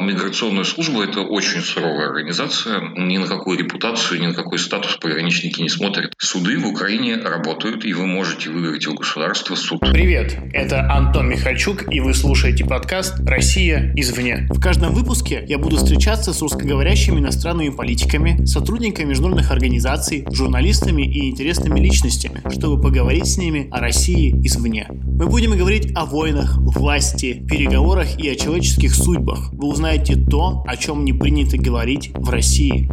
Миграционная служба – это очень суровая организация. Ни на какую репутацию, ни на какой статус пограничники не смотрят. Суды в Украине работают, и вы можете выиграть у государства суд. Привет, это Антон Михальчук, и вы слушаете подкаст «Россия извне». В каждом выпуске я буду встречаться с русскоговорящими иностранными политиками, сотрудниками международных организаций, журналистами и интересными личностями, чтобы поговорить с ними о России извне. Мы будем говорить о войнах, власти, переговорах и о человеческих судьбах. Вы узнаете то, о чем не принято говорить в России.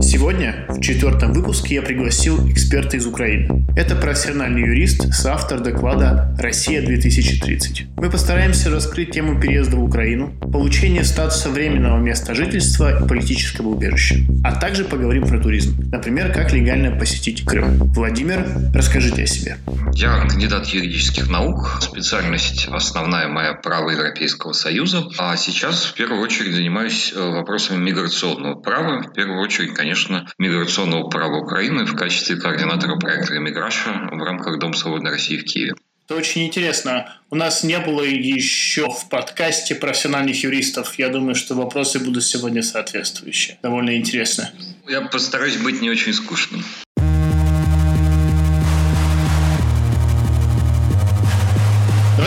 Сегодня, в четвертом выпуске, я пригласил эксперта из Украины. Это профессиональный юрист, соавтор доклада «Россия-2030». Мы постараемся раскрыть тему переезда в Украину, получения статуса временного места жительства и политического убежища. А также поговорим про туризм. Например, как легально посетить Крым. Владимир, расскажите о себе. Я кандидат юридических наук, специальность основная моя право Европейского Союза, а сейчас в первую очередь занимаюсь э, вопросами миграционного права, в первую очередь, конечно, миграционного права Украины в качестве координатора проекта «Эмиграша» в рамках Дом свободной России в Киеве. Это очень интересно. У нас не было еще в подкасте профессиональных юристов. Я думаю, что вопросы будут сегодня соответствующие. Довольно интересно. Я постараюсь быть не очень скучным.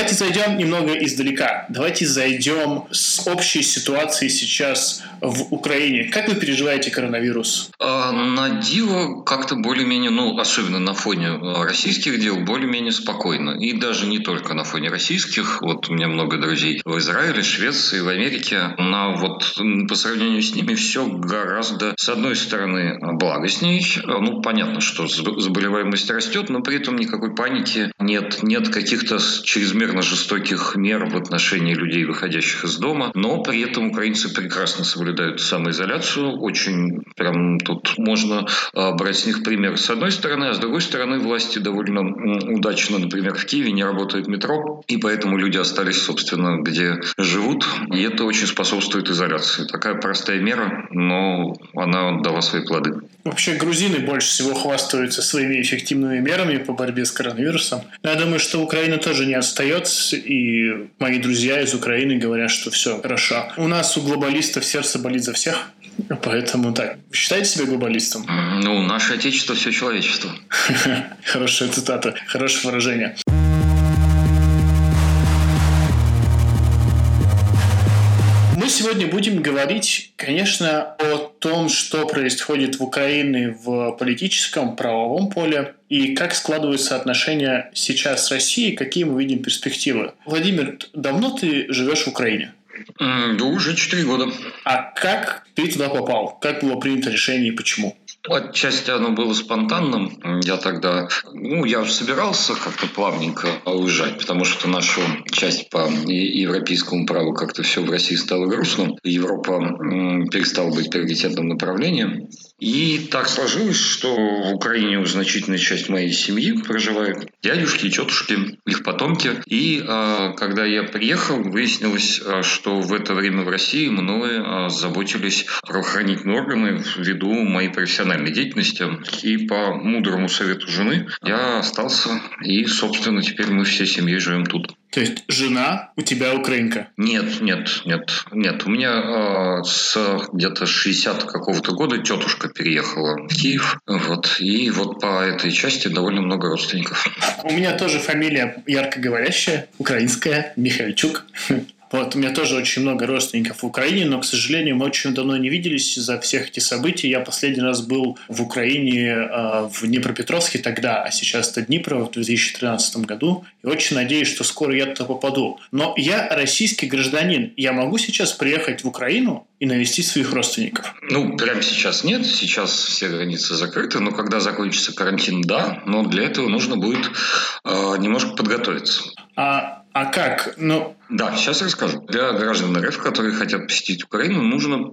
Давайте зайдем немного издалека. Давайте зайдем с общей ситуации сейчас в Украине. Как вы переживаете коронавирус? А, на диво как-то более-менее, ну, особенно на фоне а, российских дел, более-менее спокойно. И даже не только на фоне российских. Вот у меня много друзей в Израиле, Швеции, в Америке. На вот по сравнению с ними все гораздо, с одной стороны, благостней. Ну, понятно, что заболеваемость растет, но при этом никакой паники нет. Нет каких-то чрезмерно жестоких мер в отношении людей, выходящих из дома. Но при этом украинцы прекрасно соблюдают самоизоляцию. Очень прям тут можно а, брать с них пример с одной стороны, а с другой стороны власти довольно удачно, например, в Киеве не работает метро, и поэтому люди остались, собственно, где живут, и это очень способствует изоляции. Такая простая мера, но она дала свои плоды. Вообще грузины больше всего хвастаются своими эффективными мерами по борьбе с коронавирусом. Я думаю, что Украина тоже не отстает, и мои друзья из Украины говорят, что все хорошо. У нас у глобалистов сердце болит за всех, поэтому так. Считаете себя глобалистом? Ну, наше отечество все человечество. Хорошая цитата, хорошее выражение. Мы сегодня будем говорить, конечно, о том, что происходит в Украине в политическом, правовом поле и как складываются отношения сейчас с Россией, какие мы видим перспективы. Владимир, давно ты живешь в Украине? Да уже 4 года. А как ты туда попал? Как было принято решение и почему? Отчасти оно было спонтанным. Я тогда, ну, я собирался как-то плавненько уезжать, потому что нашу часть по европейскому праву как-то все в России стало грустным. Европа перестала быть приоритетным направлением. И так сложилось, что в Украине значительная часть моей семьи проживает. Дядюшки тетушки, их потомки. И э, когда я приехал, выяснилось, а, что в это время в России мной э, заботились правоохранительные органы ввиду моей профессиональной деятельности. И по мудрому совету жены я остался. И, собственно, теперь мы всей семьей живем тут. То есть жена у тебя украинка? Нет, нет, нет, нет. У меня э, с где-то 60 какого-то года тетушка переехала в Киев. Вот. И вот по этой части довольно много родственников. У меня тоже фамилия ярко говорящая, украинская, Михальчук. Вот, у меня тоже очень много родственников в Украине, но, к сожалению, мы очень давно не виделись из-за всех этих событий. Я последний раз был в Украине э, в Днепропетровске тогда, а сейчас это Днепро в 2013 году. И очень надеюсь, что скоро я туда попаду. Но я российский гражданин. Я могу сейчас приехать в Украину и навестить своих родственников? Ну, прямо сейчас нет. Сейчас все границы закрыты. Но когда закончится карантин, да. Но для этого нужно будет э, немножко подготовиться. А а как? Ну... Да, сейчас расскажу. Для граждан РФ, которые хотят посетить Украину, нужно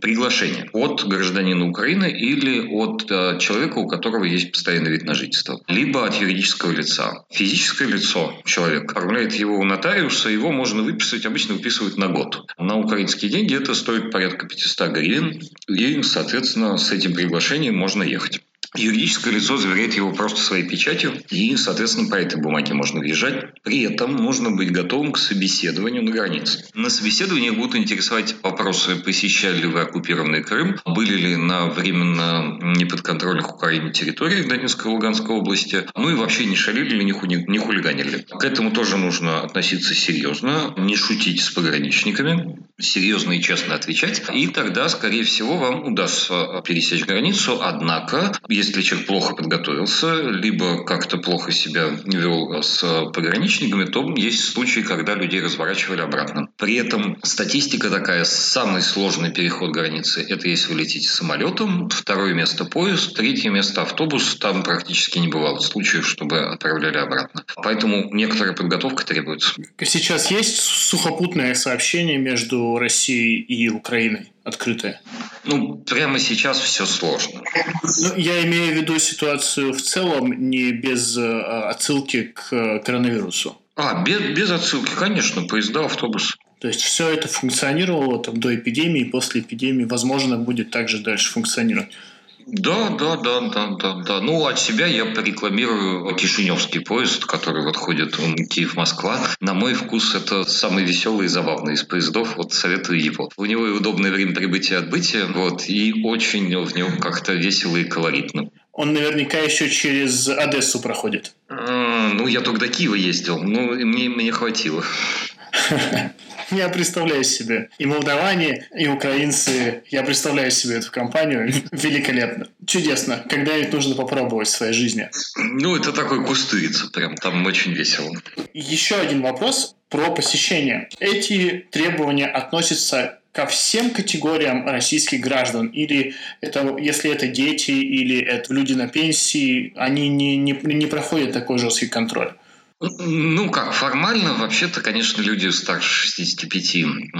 приглашение от гражданина Украины или от э, человека, у которого есть постоянный вид на жительство. Либо от юридического лица. Физическое лицо, человек, оформляет его у нотариуса, его можно выписать, обычно выписывают на год. На украинские деньги это стоит порядка 500 гривен, и, соответственно, с этим приглашением можно ехать. Юридическое лицо заверяет его просто своей печатью, и, соответственно, по этой бумаге можно въезжать. При этом нужно быть готовым к собеседованию на границе. На собеседовании будут интересовать вопросы, посещали ли вы оккупированный Крым, были ли на временно неподконтрольных Украине территориях Донецкой и Луганской области, ну и вообще не шалили ли, не, ху не хулиганили. К этому тоже нужно относиться серьезно, не шутить с пограничниками, серьезно и честно отвечать, и тогда, скорее всего, вам удастся пересечь границу. Однако, если человек плохо подготовился, либо как-то плохо себя вел с пограничниками, то есть случаи, когда людей разворачивали обратно. При этом статистика такая, самый сложный переход границы – это если вы летите самолетом, второе место – поезд, третье место – автобус, там практически не бывало случаев, чтобы отправляли обратно. Поэтому некоторая подготовка требуется. Сейчас есть сухопутное сообщение между Россией и Украиной? Открытое? Ну, прямо сейчас все сложно. Ну, я имею в виду ситуацию в целом, не без э, отсылки к э, коронавирусу. А, без, без отсылки, конечно, поезда, автобус. То есть все это функционировало там, до эпидемии, после эпидемии, возможно, будет также дальше функционировать. Да, да, да, да, да, да. Ну, от себя я порекламирую Кишиневский поезд, который вот ходит Киев-Москва. На мой вкус, это самый веселый и забавный из поездов. Вот советую его. У него и удобное время прибытия и отбытия, вот, и очень в нем как-то весело и колоритно. Он наверняка еще через Одессу проходит. А, ну, я только до Киева ездил. Ну, мне, мне хватило. Я представляю себе и молдаване, и украинцы. Я представляю себе эту компанию великолепно. Чудесно. Когда-нибудь нужно попробовать в своей жизни. Ну, это такой кустырица. Прям там очень весело. Еще один вопрос про посещение. Эти требования относятся ко всем категориям российских граждан? Или это, если это дети или это люди на пенсии, они не, не, не проходят такой жесткий контроль? Ну как, формально, вообще-то, конечно, люди старше 65 им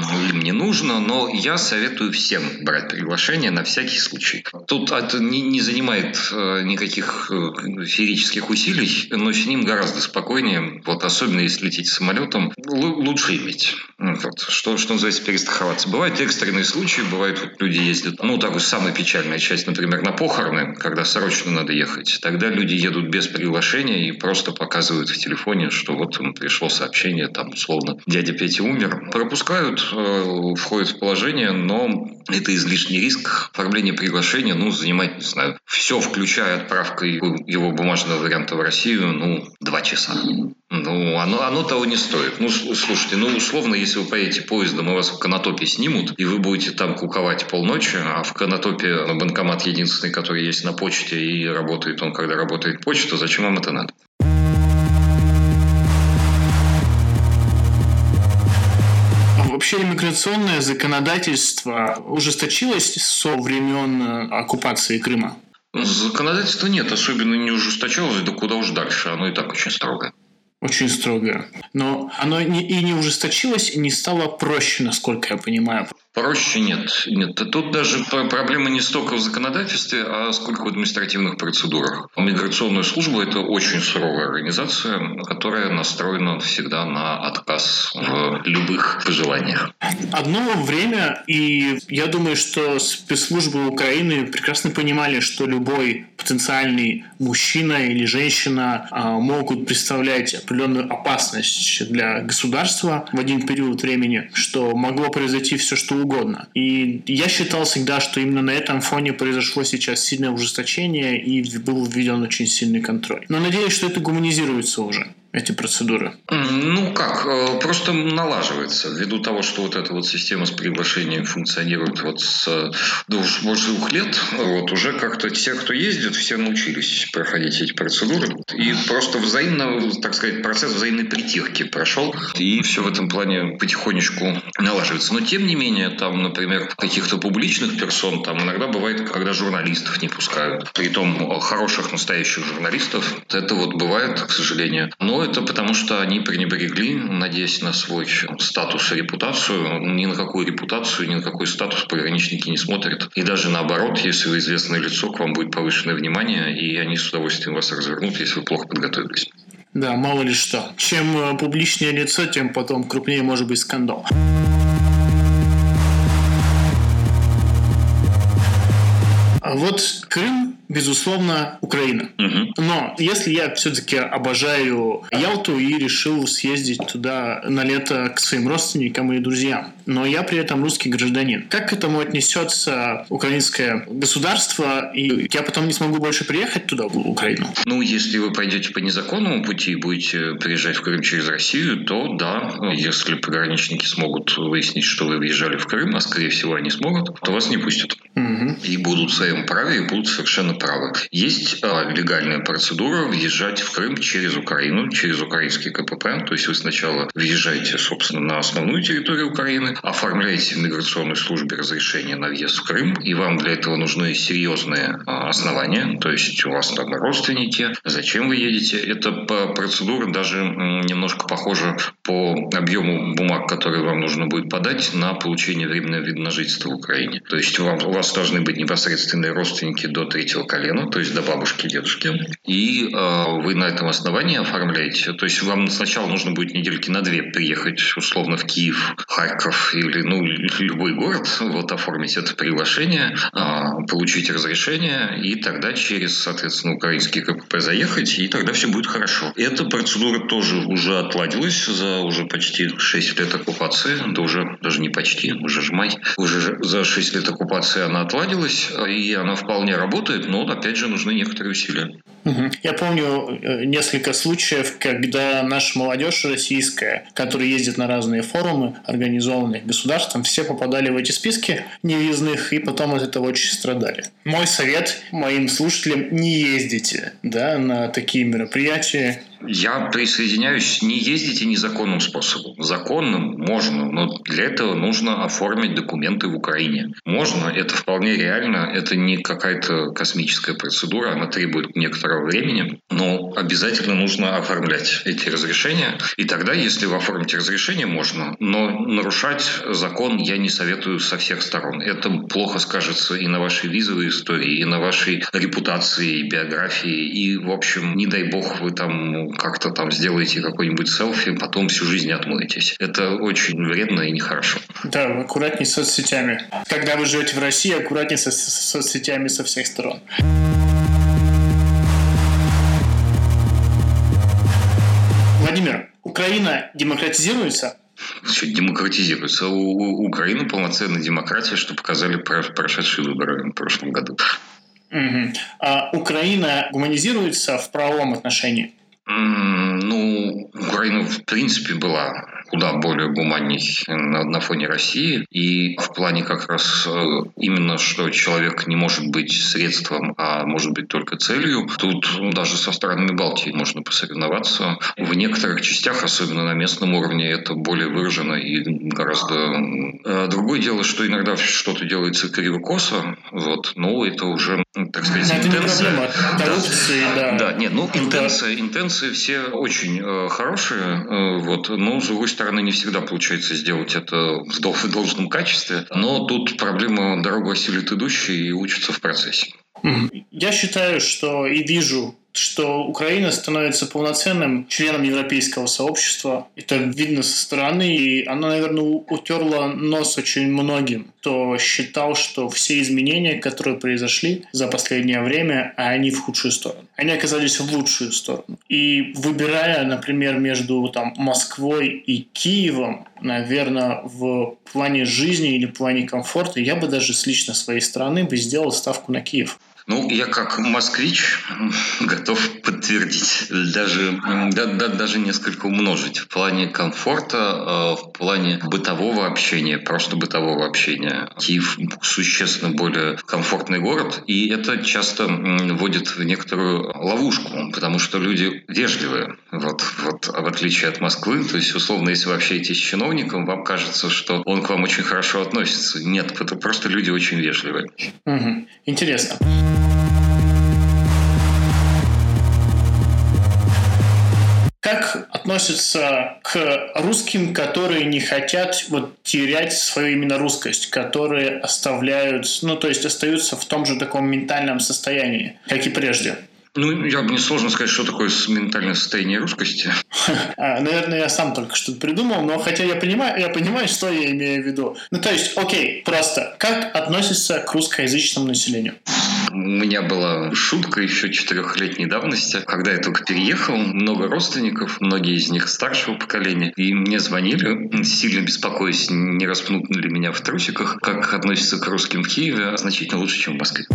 не нужно, но я советую всем брать приглашение на всякий случай. Тут это не, не занимает э, никаких э, феерических усилий, но с ним гораздо спокойнее, вот особенно если лететь самолетом, лучше иметь. Вот, что, что называется, перестраховаться. Бывают экстренные случаи, бывают вот люди ездят, ну, так вот, самая печальная часть, например, на похороны, когда срочно надо ехать. Тогда люди едут без приглашения и просто показывают в телефоне телефоне, что вот ему пришло сообщение, там, условно, дядя Петя умер. Пропускают, э, входят в положение, но это излишний риск. Оформление приглашения, ну, занимать, не знаю, все, включая отправку его бумажного варианта в Россию, ну, два часа. Ну, оно, оно того не стоит. Ну, слушайте, ну, условно, если вы поедете поездом, и вас в Конотопе снимут, и вы будете там куковать полночи, а в Конотопе банкомат единственный, который есть на почте, и работает он, когда работает почта, зачем вам это надо? Вообще иммиграционное законодательство ужесточилось со времен э, оккупации Крыма? Законодательства нет, особенно не ужесточалось, да куда уж дальше, оно и так очень строгое. Очень строгое. Но оно и не ужесточилось, и не стало проще, насколько я понимаю. Проще нет. Нет. Тут даже проблема не столько в законодательстве, а сколько в административных процедурах. Миграционная служба – это очень суровая организация, которая настроена всегда на отказ в любых пожеланиях. Одно время, и я думаю, что спецслужбы Украины прекрасно понимали, что любой потенциальный мужчина или женщина а, могут представлять определенную опасность для государства в один период времени, что могло произойти все, что угодно. И я считал всегда, что именно на этом фоне произошло сейчас сильное ужесточение и был введен очень сильный контроль. Но надеюсь, что это гуманизируется уже эти процедуры? Ну как, э, просто налаживается ввиду того, что вот эта вот система с приглашением функционирует вот с двух, больше двух лет, вот уже как-то те, кто ездит, все научились проходить эти процедуры. И просто взаимно, так сказать, процесс взаимной притирки прошел, и все в этом плане потихонечку налаживается. Но тем не менее, там, например, каких-то публичных персон, там иногда бывает, когда журналистов не пускают. Притом хороших настоящих журналистов. Это вот бывает, к сожалению. Но это потому, что они пренебрегли, надеясь на свой статус и репутацию. Ни на какую репутацию, ни на какой статус пограничники не смотрят. И даже наоборот, если вы известное лицо, к вам будет повышенное внимание, и они с удовольствием вас развернут, если вы плохо подготовились. Да, мало ли что. Чем э, публичнее лицо, тем потом крупнее может быть скандал. А вот Крым, безусловно, Украина. Мгм. Но если я все-таки обожаю Ялту и решил съездить туда на лето к своим родственникам и друзьям, но я при этом русский гражданин, как к этому отнесется украинское государство, и я потом не смогу больше приехать туда, в Украину? Ну, если вы пойдете по незаконному пути и будете приезжать в Крым через Россию, то да, если пограничники смогут выяснить, что вы въезжали в Крым, а скорее всего они смогут, то вас не пустят. Мгм. И будут в своем праве, и будут совершенно правы. Есть а, легальная процедура въезжать в Крым через Украину, через украинский КПП. То есть вы сначала въезжаете, собственно, на основную территорию Украины, оформляете в миграционной службе разрешение на въезд в Крым, и вам для этого нужны серьезные а, основания. То есть у вас там родственники, зачем вы едете. Эта п- процедура даже немножко похожа по объему бумаг, которые вам нужно будет подать на получение временного вида на жительство в Украине. То есть вам, у вас должны быть непосредственные родственники до третьего колена, то есть до бабушки, дедушки. И э, вы на этом основании оформляете. То есть вам сначала нужно будет недельки на две приехать условно в Киев, Харьков или ну, любой город, вот оформить это приглашение, э, получить разрешение и тогда через, соответственно, украинский КПП заехать, и тогда все будет хорошо. Эта процедура тоже уже отладилась за уже почти 6 лет оккупации, да уже даже не почти, уже ж май, уже за 6 лет оккупации она отладилась, и она вполне работает, но опять же нужны некоторые усилия. Я помню э, несколько случаев, когда наша молодежь российская, которая ездит на разные форумы, организованные государством, все попадали в эти списки невъездных и потом от этого очень страдали. Мой совет моим слушателям – не ездите да, на такие мероприятия. Я присоединяюсь, не ездите незаконным способом. Законным можно, но для этого нужно оформить документы в Украине. Можно, это вполне реально, это не какая-то космическая процедура, она требует некоторого времени, но обязательно нужно оформлять эти разрешения. И тогда, если вы оформите разрешение, можно, но нарушать закон я не советую со всех сторон. Это плохо скажется и на вашей визовой истории, и на вашей репутации, биографии, и, в общем, не дай бог вы там как-то там сделаете какой-нибудь селфи, потом всю жизнь отмоетесь. Это очень вредно и нехорошо. Да, аккуратней с соцсетями. Когда вы живете в России, аккуратней со, с соцсетями со всех сторон. Владимир, Украина демократизируется? Все демократизируется. У, у Украины полноценная демократия, что показали про- прошедшие выборы в прошлом году. Мгм. А Украина гуманизируется в правовом отношении? Ну, Украина, в принципе, была куда более гуманней на, на фоне России. И в плане как раз э, именно, что человек не может быть средством, а может быть только целью. Тут даже со странами Балтии можно посоревноваться. В некоторых частях, особенно на местном уровне, это более выражено и гораздо... э, Другое дело, что иногда что-то делается криво-косо, вот, но это уже, так сказать, это интенция. Да. коррупции, да. Да, нет, ну Это- интенции, интенции все очень э, хорошие, э, вот, но с другой стороны не всегда получается сделать это в, дол- в должном качестве. Но тут проблема дорогу осилит идущий и учится в процессе. Я считаю, что и вижу, что Украина становится полноценным членом европейского сообщества. Это видно со стороны, и она, наверное, утерла нос очень многим, кто считал, что все изменения, которые произошли за последнее время, они в худшую сторону. Они оказались в лучшую сторону. И выбирая, например, между там, Москвой и Киевом, наверное, в плане жизни или в плане комфорта, я бы даже с лично своей стороны бы сделал ставку на Киев. Ну, я как москвич готов подтвердить, даже, да- да- даже несколько умножить. В плане комфорта, э, в плане бытового общения, просто бытового общения. Киев существенно более комфортный город, и это часто вводит в некоторую ловушку, потому что люди вежливые, вот, вот, в отличие от Москвы. То есть, условно, если вы общаетесь с чиновником, вам кажется, что он к вам очень хорошо относится. Нет, это просто люди очень вежливые. Мгм. Интересно. Как относятся к русским, которые не хотят вот терять свою именно русскость, которые оставляют, ну то есть остаются в том же таком ментальном состоянии, как и прежде? Ну, я мне сложно сказать, что такое ментальное состояние русскости. А, Наверное, я сам только что придумал, но хотя я понимаю, я понимаю, что я имею в виду. Ну, то есть, окей, просто как относится к русскоязычному населению? меня была шутка еще четырехлетней давности, когда я только переехал, много родственников, многие из них старшего поколения, и мне звонили, сильно беспокоясь, не распнут ли меня в трусиках, как относятся к русским в Киеве, значительно лучше, чем в Москве.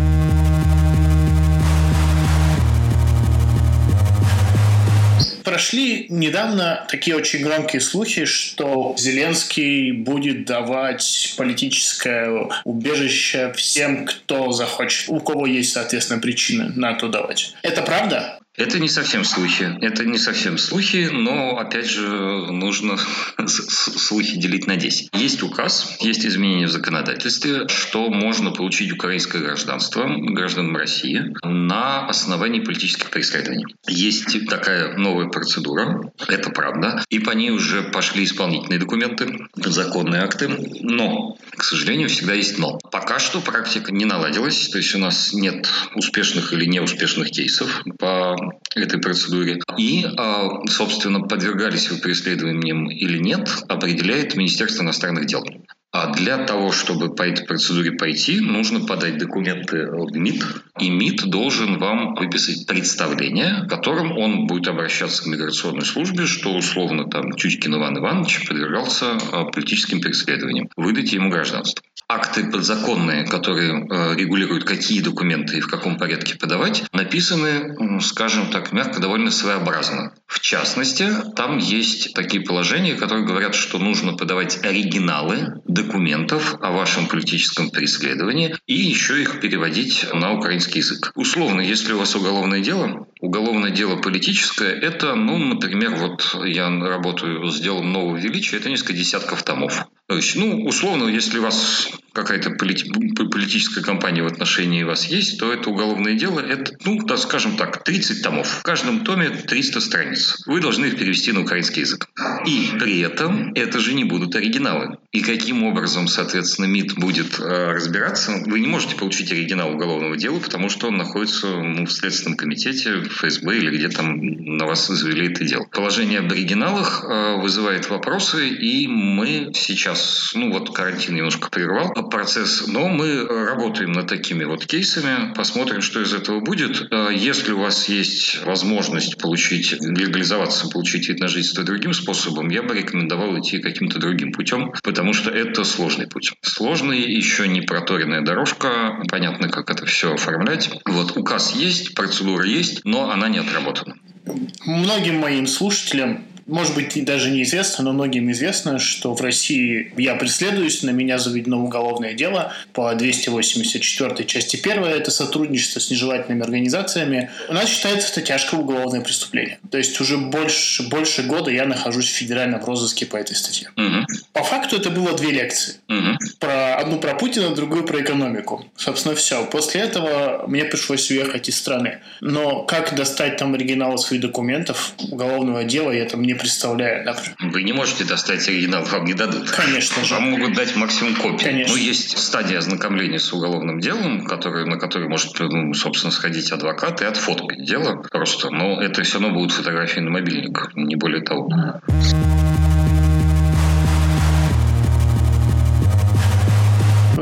Прошли недавно такие очень громкие слухи, что Зеленский будет давать политическое убежище всем, кто захочет, у кого есть, соответственно, причины на то давать. Это правда? Это не совсем слухи. Это не совсем слухи, но, опять же, нужно слухи делить на 10. Есть указ, есть изменения в законодательстве, что можно получить украинское гражданство гражданам России на основании политических преследований. Есть такая новая процедура, это правда, и по ней уже пошли исполнительные документы, законные акты, но, к сожалению, всегда есть но. Пока что практика не наладилась, то есть у нас нет успешных или неуспешных кейсов по этой процедуре. И, а, собственно, подвергались вы преследованиям или нет, определяет Министерство иностранных дел. А для того, чтобы по этой процедуре пойти, нужно подать документы в МИД, и МИД должен вам выписать представление, которым он будет обращаться к миграционной службе, что условно там Чучкин Иван Иванович подвергался а, политическим преследованиям. Выдайте ему гражданство акты подзаконные, которые э, регулируют, какие документы и в каком порядке подавать, написаны, скажем так, мягко, довольно своеобразно. В частности, там есть такие положения, которые говорят, что нужно подавать оригиналы документов о вашем политическом преследовании и еще их переводить на украинский язык. Условно, если у вас уголовное дело, уголовное дело политическое, это, ну, например, вот я работаю с делом нового величия, это несколько десятков томов. То есть, ну, условно, если у вас какая-то полит... политическая кампания в отношении вас есть, то это уголовное дело, это, ну, так скажем так, 30 томов. В каждом томе 300 страниц. Вы должны их перевести на украинский язык. И при этом это же не будут оригиналы. И каким образом, соответственно, МИД будет э, разбираться, вы не можете получить оригинал уголовного дела, потому что он находится ну, в Следственном комитете, в ФСБ или где там на вас завели это дело. Положение об оригиналах э, вызывает вопросы, и мы сейчас сейчас, ну вот карантин немножко прервал процесс, но мы работаем над такими вот кейсами, посмотрим, что из этого будет. А если у вас есть возможность получить, легализоваться, получить вид на жительство другим способом, я бы рекомендовал идти каким-то другим путем, потому что это сложный путь. Сложный, еще не проторенная дорожка, понятно, как это все оформлять. Вот указ есть, процедура есть, но она не отработана. Многим моим слушателям может быть, даже неизвестно, но многим известно, что в России я преследуюсь, на меня заведено уголовное дело по 284 части 1. Это сотрудничество с нежелательными организациями. У нас считается это тяжкое уголовное преступление. То есть уже больше, больше года я нахожусь в федеральном розыске по этой статье. Угу. По факту это было две лекции. Угу. Про, одну про Путина, другую про экономику. Собственно, все. После этого мне пришлось уехать из страны. Но как достать там оригиналы своих документов уголовного дела, я там не представляю. Например. Вы не можете достать оригинал, вам не дадут. Конечно же. Вам могут дать максимум копий. Конечно. Ну, есть стадия ознакомления с уголовным делом, который, на который может, ну, собственно, сходить адвокат и отфоткать дело просто. Но это все равно будут фотографии на мобильник, не более того.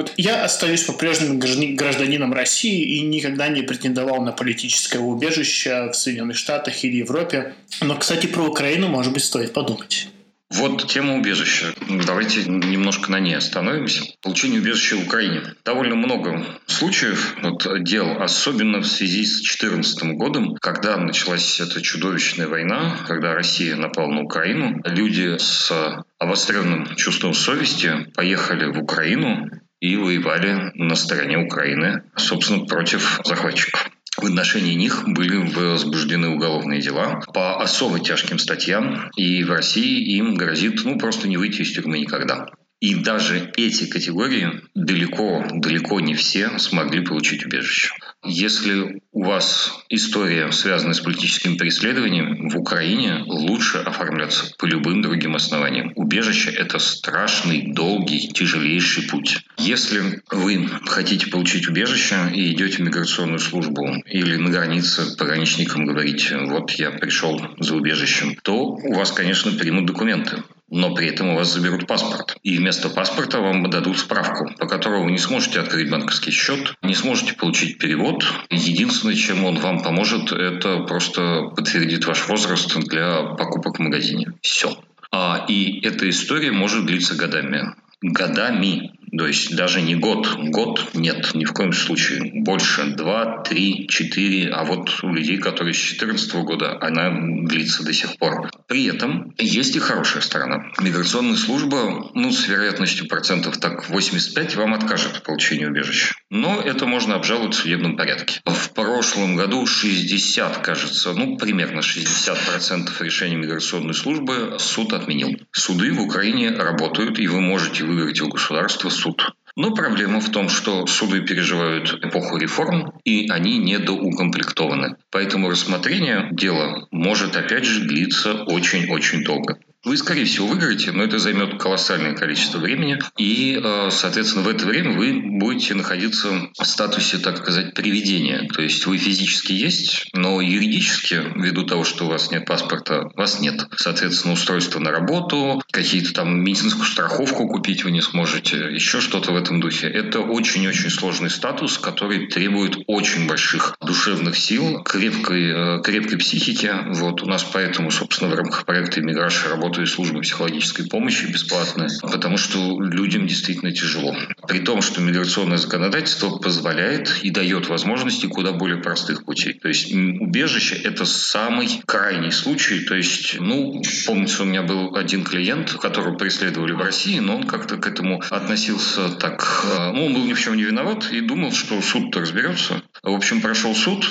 Вот я остаюсь по-прежнему гражданином России и никогда не претендовал на политическое убежище в Соединенных Штатах или Европе. Но, кстати, про Украину, может быть, стоит подумать. Вот тема убежища. Давайте немножко на ней остановимся. Получение убежища в Украине. Довольно много случаев, вот, дел, особенно в связи с 2014 годом, когда началась эта чудовищная война, когда Россия напала на Украину. Люди с обостренным чувством совести поехали в Украину и воевали на стороне Украины, собственно, против захватчиков. В отношении них были возбуждены уголовные дела по особо тяжким статьям, и в России им грозит ну, просто не выйти из тюрьмы никогда. И даже эти категории далеко, далеко не все смогли получить убежище. Если у вас история, связанная с политическим преследованием, в Украине лучше оформляться по любым другим основаниям. Убежище – это страшный, долгий, тяжелейший путь. Если вы хотите получить убежище и идете в миграционную службу или на границе пограничникам говорите, вот я пришел за убежищем, то у вас, конечно, примут документы но при этом у вас заберут паспорт. И вместо паспорта вам дадут справку, по которой вы не сможете открыть банковский счет, не сможете получить перевод. Единственное, чем он вам поможет, это просто подтвердит ваш возраст для покупок в магазине. Все. А, и эта история может длиться годами. Годами. То есть даже не год. Год нет, ни в коем случае. Больше. Два, три, четыре. А вот у людей, которые с 2014 года, она длится до сих пор. При этом есть и хорошая сторона. Миграционная служба, ну, с вероятностью процентов так 85 вам откажет в получении убежища. Но это можно обжаловать в судебном порядке. В прошлом году 60, кажется, ну, примерно 60% решений миграционной службы суд отменил. Суды в Украине работают, и вы можете выиграть у государства суд. Но проблема в том, что суды переживают эпоху реформ, и они недоукомплектованы. Поэтому рассмотрение дела может опять же длиться очень-очень долго. Вы, скорее всего, выиграете, но это займет колоссальное количество времени. И, э, соответственно, в это время вы будете находиться в статусе, так сказать, привидения. То есть вы физически есть, но юридически, ввиду того, что у вас нет паспорта, вас нет. Соответственно, устройство на работу, какие-то там медицинскую страховку купить вы не сможете, еще что-то в этом духе. Это очень-очень сложный статус, который требует очень больших душевных сил, крепкой, э, крепкой психики. Вот у нас поэтому, собственно, в рамках проекта «Иммиграция» работает работаю службы психологической помощи бесплатной, потому что людям действительно тяжело. При том, что миграционное законодательство позволяет и дает возможности куда более простых путей. То есть убежище – это самый крайний случай. То есть, ну, помнится, у меня был один клиент, которого преследовали в России, но он как-то к этому относился так... Э, ну, он был ни в чем не виноват и думал, что суд-то разберется. В общем, прошел суд,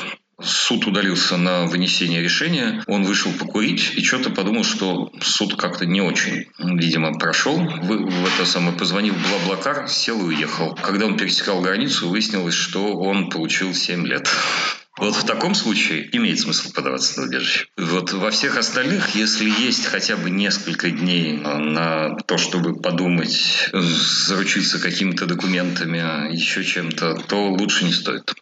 Суд удалился на вынесение решения. Он вышел покурить и что-то подумал, что суд как-то не очень, видимо, прошел. В, в это самое позвонил Блаблакар, сел и уехал. Когда он пересекал границу, выяснилось, что он получил 7 лет. Вот в таком случае имеет смысл подаваться на убежище. Вот во всех остальных, если есть хотя бы несколько дней на то, чтобы подумать, заручиться какими-то документами, еще чем-то, то лучше не стоит.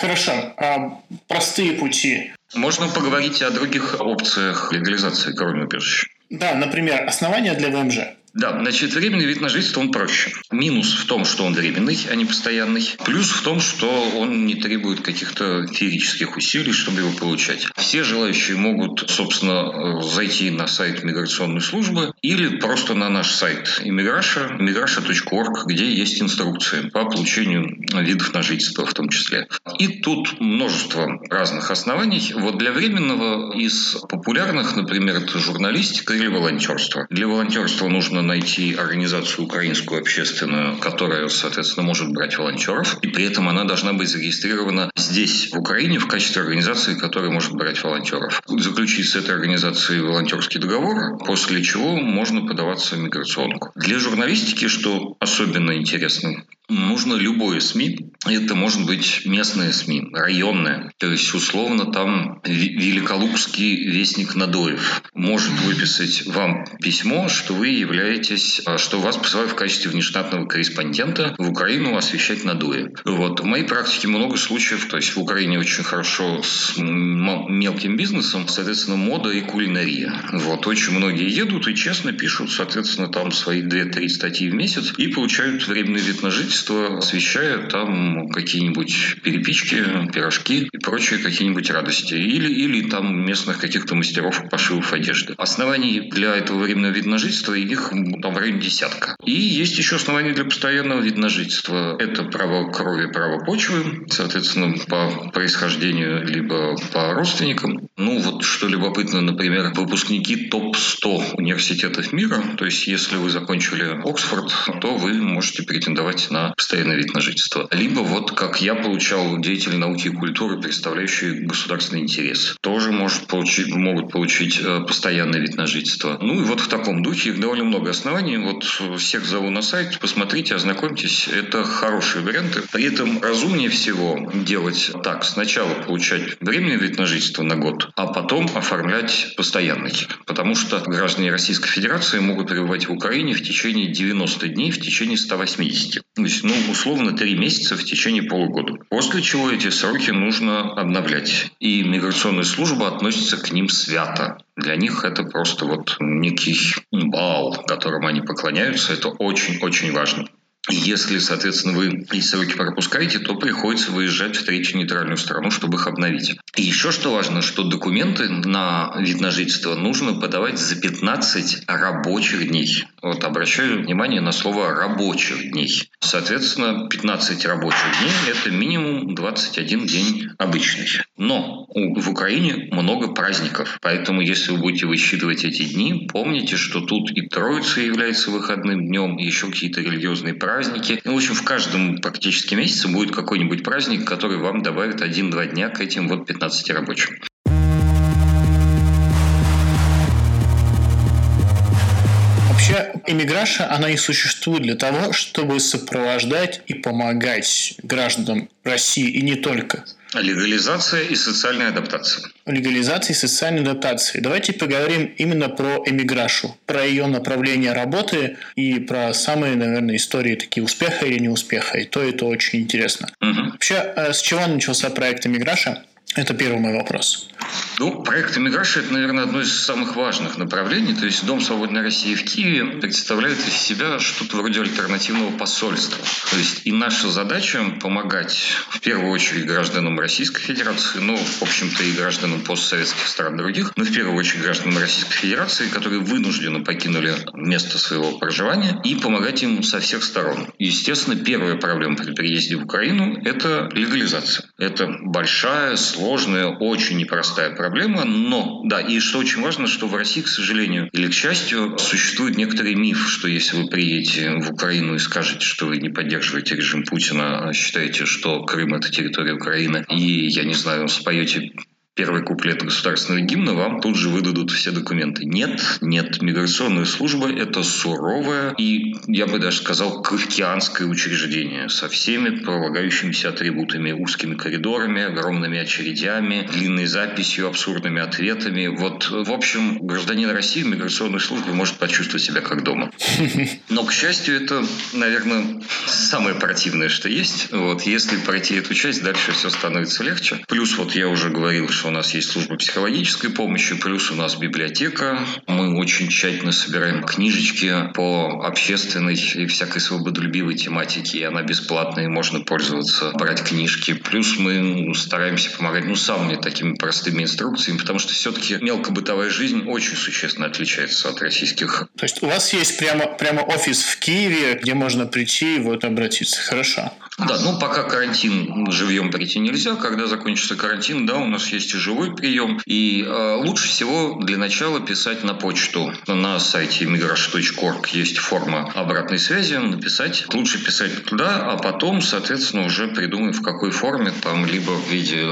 Хорошо. А простые пути. Можно поговорить о других опциях легализации, убежища. Да, например, основания для ВМЖ. Да, значит, временный вид на жительство, он проще. Минус в том, что он временный, а не постоянный. Плюс в том, что он не требует каких-то физических усилий, чтобы его получать. Все желающие могут, собственно, зайти на сайт миграционной службы или просто на наш сайт Immigration, immigration.org, где есть инструкции по получению видов на жительство в том числе. И тут множество разных оснований. Вот для временного из популярных, например, это журналистика или волонтерство. Для волонтерства нужно найти организацию украинскую общественную, которая, соответственно, может брать волонтеров, и при этом она должна быть зарегистрирована здесь, в Украине, в качестве организации, которая может брать волонтеров. Заключить с этой организацией волонтерский договор, после чего можно подаваться в миграционку. Для журналистики, что особенно интересно, нужно любое СМИ. Это может быть местные СМИ, районные. То есть, условно, там Великолукский вестник Надоев может выписать вам письмо, что вы являетесь, а, что вас посылают в качестве внештатного корреспондента в Украину освещать Надоев. Вот. В моей практике много случаев, то есть в Украине очень хорошо с мелким бизнесом, соответственно, мода и кулинария. Вот. Очень многие едут и честно пишут, соответственно, там свои 2-3 статьи в месяц и получают временный вид на жительство правительство освещает там какие-нибудь перепички, пирожки и прочие какие-нибудь радости. Или, или там местных каких-то мастеров пошивов одежды. Оснований для этого временного вида на жительство их там в районе десятка. И есть еще основания для постоянного вида на жительство. Это право крови, право почвы, соответственно, по происхождению либо по родственникам. Ну, вот что любопытно, например, выпускники топ-100 университетов мира, то есть если вы закончили Оксфорд, то вы можете претендовать на постоянный вид на жительство. Либо вот как я получал деятели науки и культуры, представляющие государственный интерес, тоже может получить, могут получить э, постоянный вид на жительство. Ну и вот в таком духе их довольно много оснований. Вот всех зову на сайт, посмотрите, ознакомьтесь. Это хорошие варианты. При этом разумнее всего делать так. Сначала получать временный вид на жительство на год, а потом оформлять постоянный. Потому что граждане Российской Федерации могут пребывать в Украине в течение 90 дней, в течение 180. То есть, ну, условно, 3 месяца в течение полугода. После чего эти сроки нужно обновлять. И миграционная служба относится к ним свято. Для них это просто вот некий бал, которым они поклоняются. Это очень-очень важно. Если, соответственно, вы эти сроки пропускаете, то приходится выезжать в третью нейтральную страну, чтобы их обновить. И еще что важно, что документы на вид на жительство нужно подавать за 15 рабочих дней. Вот обращаю внимание на слово «рабочих дней». Соответственно, 15 рабочих дней – это минимум 21 день обычный. Но в Украине много праздников, поэтому если вы будете высчитывать эти дни, помните, что тут и Троица является выходным днем, и еще какие-то религиозные праздники. Ну, в общем, в каждом практически месяце будет какой-нибудь праздник, который вам добавит 1-2 дня к этим вот 15 рабочим. Вообще, иммиграция, она и существует для того, чтобы сопровождать и помогать гражданам России, и не только. Легализация и социальная адаптация. Легализация и социальная адаптация. Давайте поговорим именно про эмиграшу, про ее направление работы и про самые, наверное, истории такие успеха или неуспеха. И то, и то очень интересно. Угу. Вообще, а с чего начался проект эмиграша? Это первый мой вопрос. Ну, проект «Эмиграция» – это, наверное, одно из самых важных направлений. То есть Дом свободной России в Киеве представляет из себя что-то вроде альтернативного посольства. То есть и наша задача – помогать в первую очередь гражданам Российской Федерации, ну, в общем-то, и гражданам постсоветских стран других, но в первую очередь гражданам Российской Федерации, которые вынужденно покинули место своего проживания, и помогать им со всех сторон. Естественно, первая проблема при переезде в Украину – это легализация. Это большая, сложная, очень непростая проблема, но, да, и что очень важно, что в России, к сожалению, или к счастью, существует некоторый миф, что если вы приедете в Украину и скажете, что вы не поддерживаете режим Путина, а считаете, что Крым – это территория Украины, и, я не знаю, споете первый куплет государственного гимна, вам тут же выдадут все документы. Нет, нет, миграционная служба – это суровое и, я бы даже сказал, кавкианское учреждение со всеми полагающимися атрибутами, узкими коридорами, огромными очередями, длинной записью, абсурдными ответами. Вот, в общем, гражданин России в миграционной службе может почувствовать себя как дома. Но, к счастью, это, наверное, самое противное, что есть. Вот, если пройти эту часть, дальше все становится легче. Плюс, вот я уже говорил, что у нас есть служба психологической помощи, плюс у нас библиотека. Мы очень тщательно собираем книжечки по общественной и всякой свободолюбивой тематике, и она бесплатная, и можно пользоваться, брать книжки. Плюс мы стараемся помогать ну, самыми такими простыми инструкциями, потому что все-таки мелкобытовая жизнь очень существенно отличается от российских. То есть у вас есть прямо, прямо офис в Киеве, где можно прийти и вот обратиться. Хорошо. Да, ну пока карантин живьем прийти нельзя. Когда закончится карантин, да, у нас есть и живой прием. И э, лучше всего для начала писать на почту. На сайте migrash.org есть форма обратной связи. Написать. Лучше писать туда, а потом, соответственно, уже придумаем в какой форме. Там либо в виде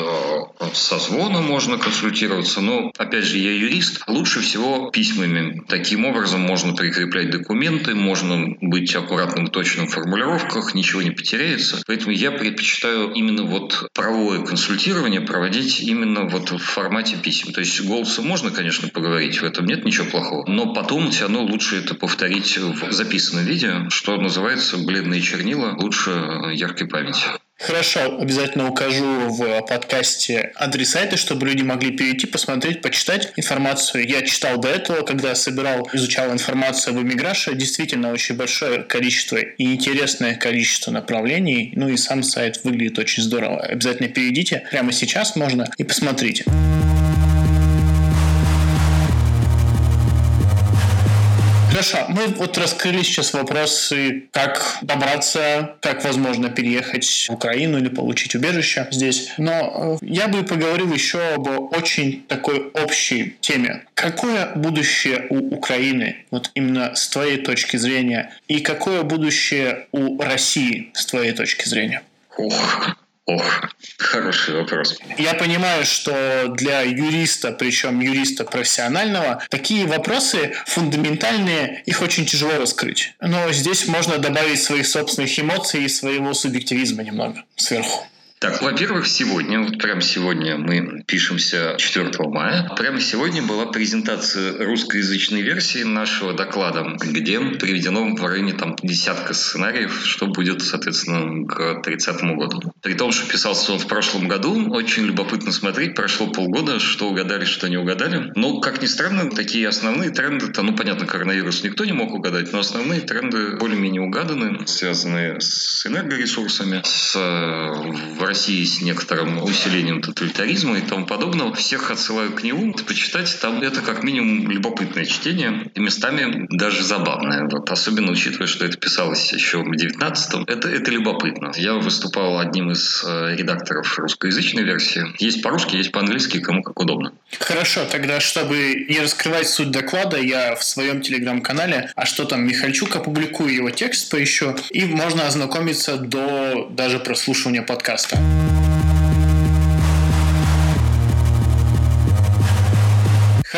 э, созвона можно консультироваться. Но, опять же, я юрист. Лучше всего письмами. Таким образом можно прикреплять документы, можно быть аккуратным, в формулировках, ничего не потеряется. Поэтому я предпочитаю именно вот правовое консультирование проводить именно вот в формате писем. То есть голосом можно, конечно, поговорить, в этом нет ничего плохого, но потом все равно лучше это повторить в записанном виде, что называется бледные чернила лучше яркой памяти. Хорошо, обязательно укажу в подкасте адрес сайта, чтобы люди могли перейти, посмотреть, почитать информацию. Я читал до этого, когда собирал, изучал информацию об иммиграции. Действительно, очень большое количество и интересное количество направлений. Ну и сам сайт выглядит очень здорово. Обязательно перейдите. Прямо сейчас можно и посмотрите. Хорошо, мы вот раскрыли сейчас вопросы, как добраться, как возможно переехать в Украину или получить убежище здесь. Но э, я бы поговорил еще об очень такой общей теме. Какое будущее у Украины, вот именно с твоей точки зрения, и какое будущее у России с твоей точки зрения? Ох, Ох, хороший вопрос. Я понимаю, что для юриста, причем юриста профессионального, такие вопросы фундаментальные, их очень тяжело раскрыть. Но здесь можно добавить своих собственных эмоций и своего субъективизма немного сверху. Так, во-первых, сегодня, вот прямо сегодня мы пишемся 4 мая, прямо сегодня была презентация русскоязычной версии нашего доклада, где приведено в районе там десятка сценариев, что будет, соответственно, к 30 году. При том, что писался он в прошлом году, очень любопытно смотреть, прошло полгода, что угадали, что не угадали. Но, как ни странно, такие основные тренды, ну, понятно, коронавирус никто не мог угадать, но основные тренды более-менее угаданы, связанные с энергоресурсами, с России с некоторым усилением тоталитаризма и тому подобного. Всех отсылаю к нему. Почитать там это как минимум любопытное чтение и местами даже забавное. Вот, особенно учитывая, что это писалось еще в 19-м. Это, это любопытно. Я выступал одним из э, редакторов русскоязычной версии. Есть по-русски, есть по-английски, кому как удобно. Хорошо, тогда, чтобы не раскрывать суть доклада, я в своем телеграм-канале, а что там, Михальчук, опубликую его текст поищу, и можно ознакомиться до даже прослушивания подкаста. Bye.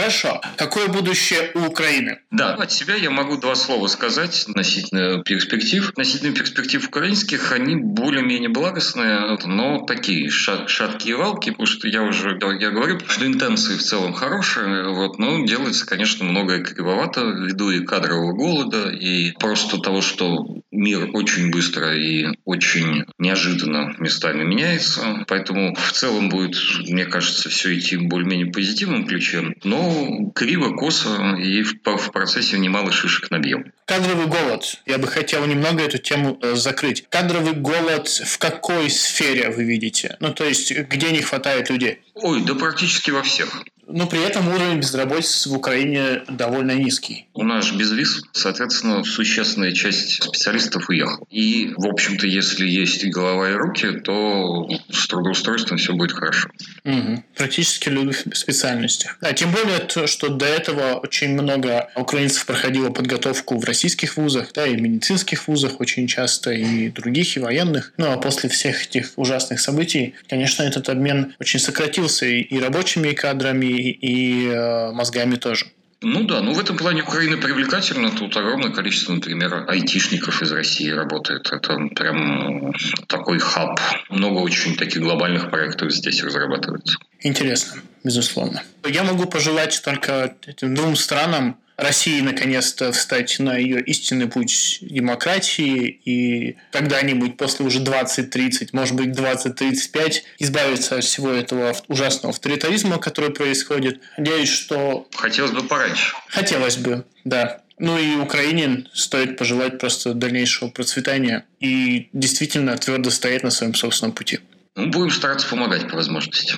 Хорошо. Какое будущее у Украины? Да, от себя я могу два слова сказать относительно перспектив. Относительно перспектив украинских, они более-менее благостные, но такие шаткие валки, потому что я уже я говорю, что интенции в целом хорошие, вот, но делается, конечно, многое кривовато ввиду и кадрового голода, и просто того, что мир очень быстро и очень неожиданно местами меняется, поэтому в целом будет, мне кажется, все идти более-менее позитивным ключом, но ну, криво, косо и в, в процессе немало шишек набьем. Кадровый голод. Я бы хотел немного эту тему э, закрыть. Кадровый голод в какой сфере вы видите? Ну, то есть, где не хватает людей? Ой, да практически во всех но при этом уровень безработицы в Украине довольно низкий. У нас без виз, соответственно, существенная часть специалистов уехала. И, в общем-то, если есть голова и руки, то с трудоустройством все будет хорошо. Угу. Практически в любых специальностях. А тем более, то, что до этого очень много украинцев проходило подготовку в российских вузах, да, и в медицинских вузах очень часто, и других, и военных. Ну, а после всех этих ужасных событий, конечно, этот обмен очень сократился и рабочими кадрами, и, э, мозгами тоже. Ну да, ну в этом плане Украина привлекательна. Тут огромное количество, например, айтишников из России работает. Это прям такой хаб. Много очень таких глобальных проектов здесь разрабатывается. Интересно, безусловно. Я могу пожелать только этим двум странам России наконец-то встать на ее истинный путь демократии и когда-нибудь после уже 20-30, может быть 20-35 избавиться от всего этого ужасного авторитаризма, который происходит. Надеюсь, что... Хотелось бы пораньше. Хотелось бы, да. Ну и Украине стоит пожелать просто дальнейшего процветания и действительно твердо стоять на своем собственном пути. Ну, будем стараться помогать по возможности.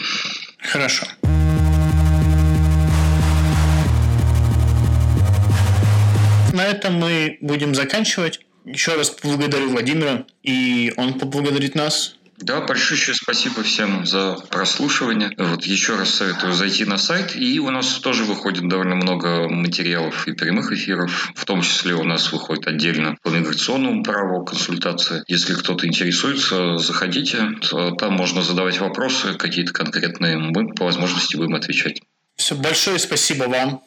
Хорошо. На этом мы будем заканчивать. Еще раз благодарю Владимира, и он поблагодарит нас. Да, большое спасибо всем за прослушивание. Вот еще раз советую зайти на сайт. И у нас тоже выходит довольно много материалов и прямых эфиров. В том числе у нас выходит отдельно по миграционному праву консультация. Если кто-то интересуется, заходите. Там можно задавать вопросы какие-то конкретные. Мы по возможности будем отвечать. Все, большое спасибо вам.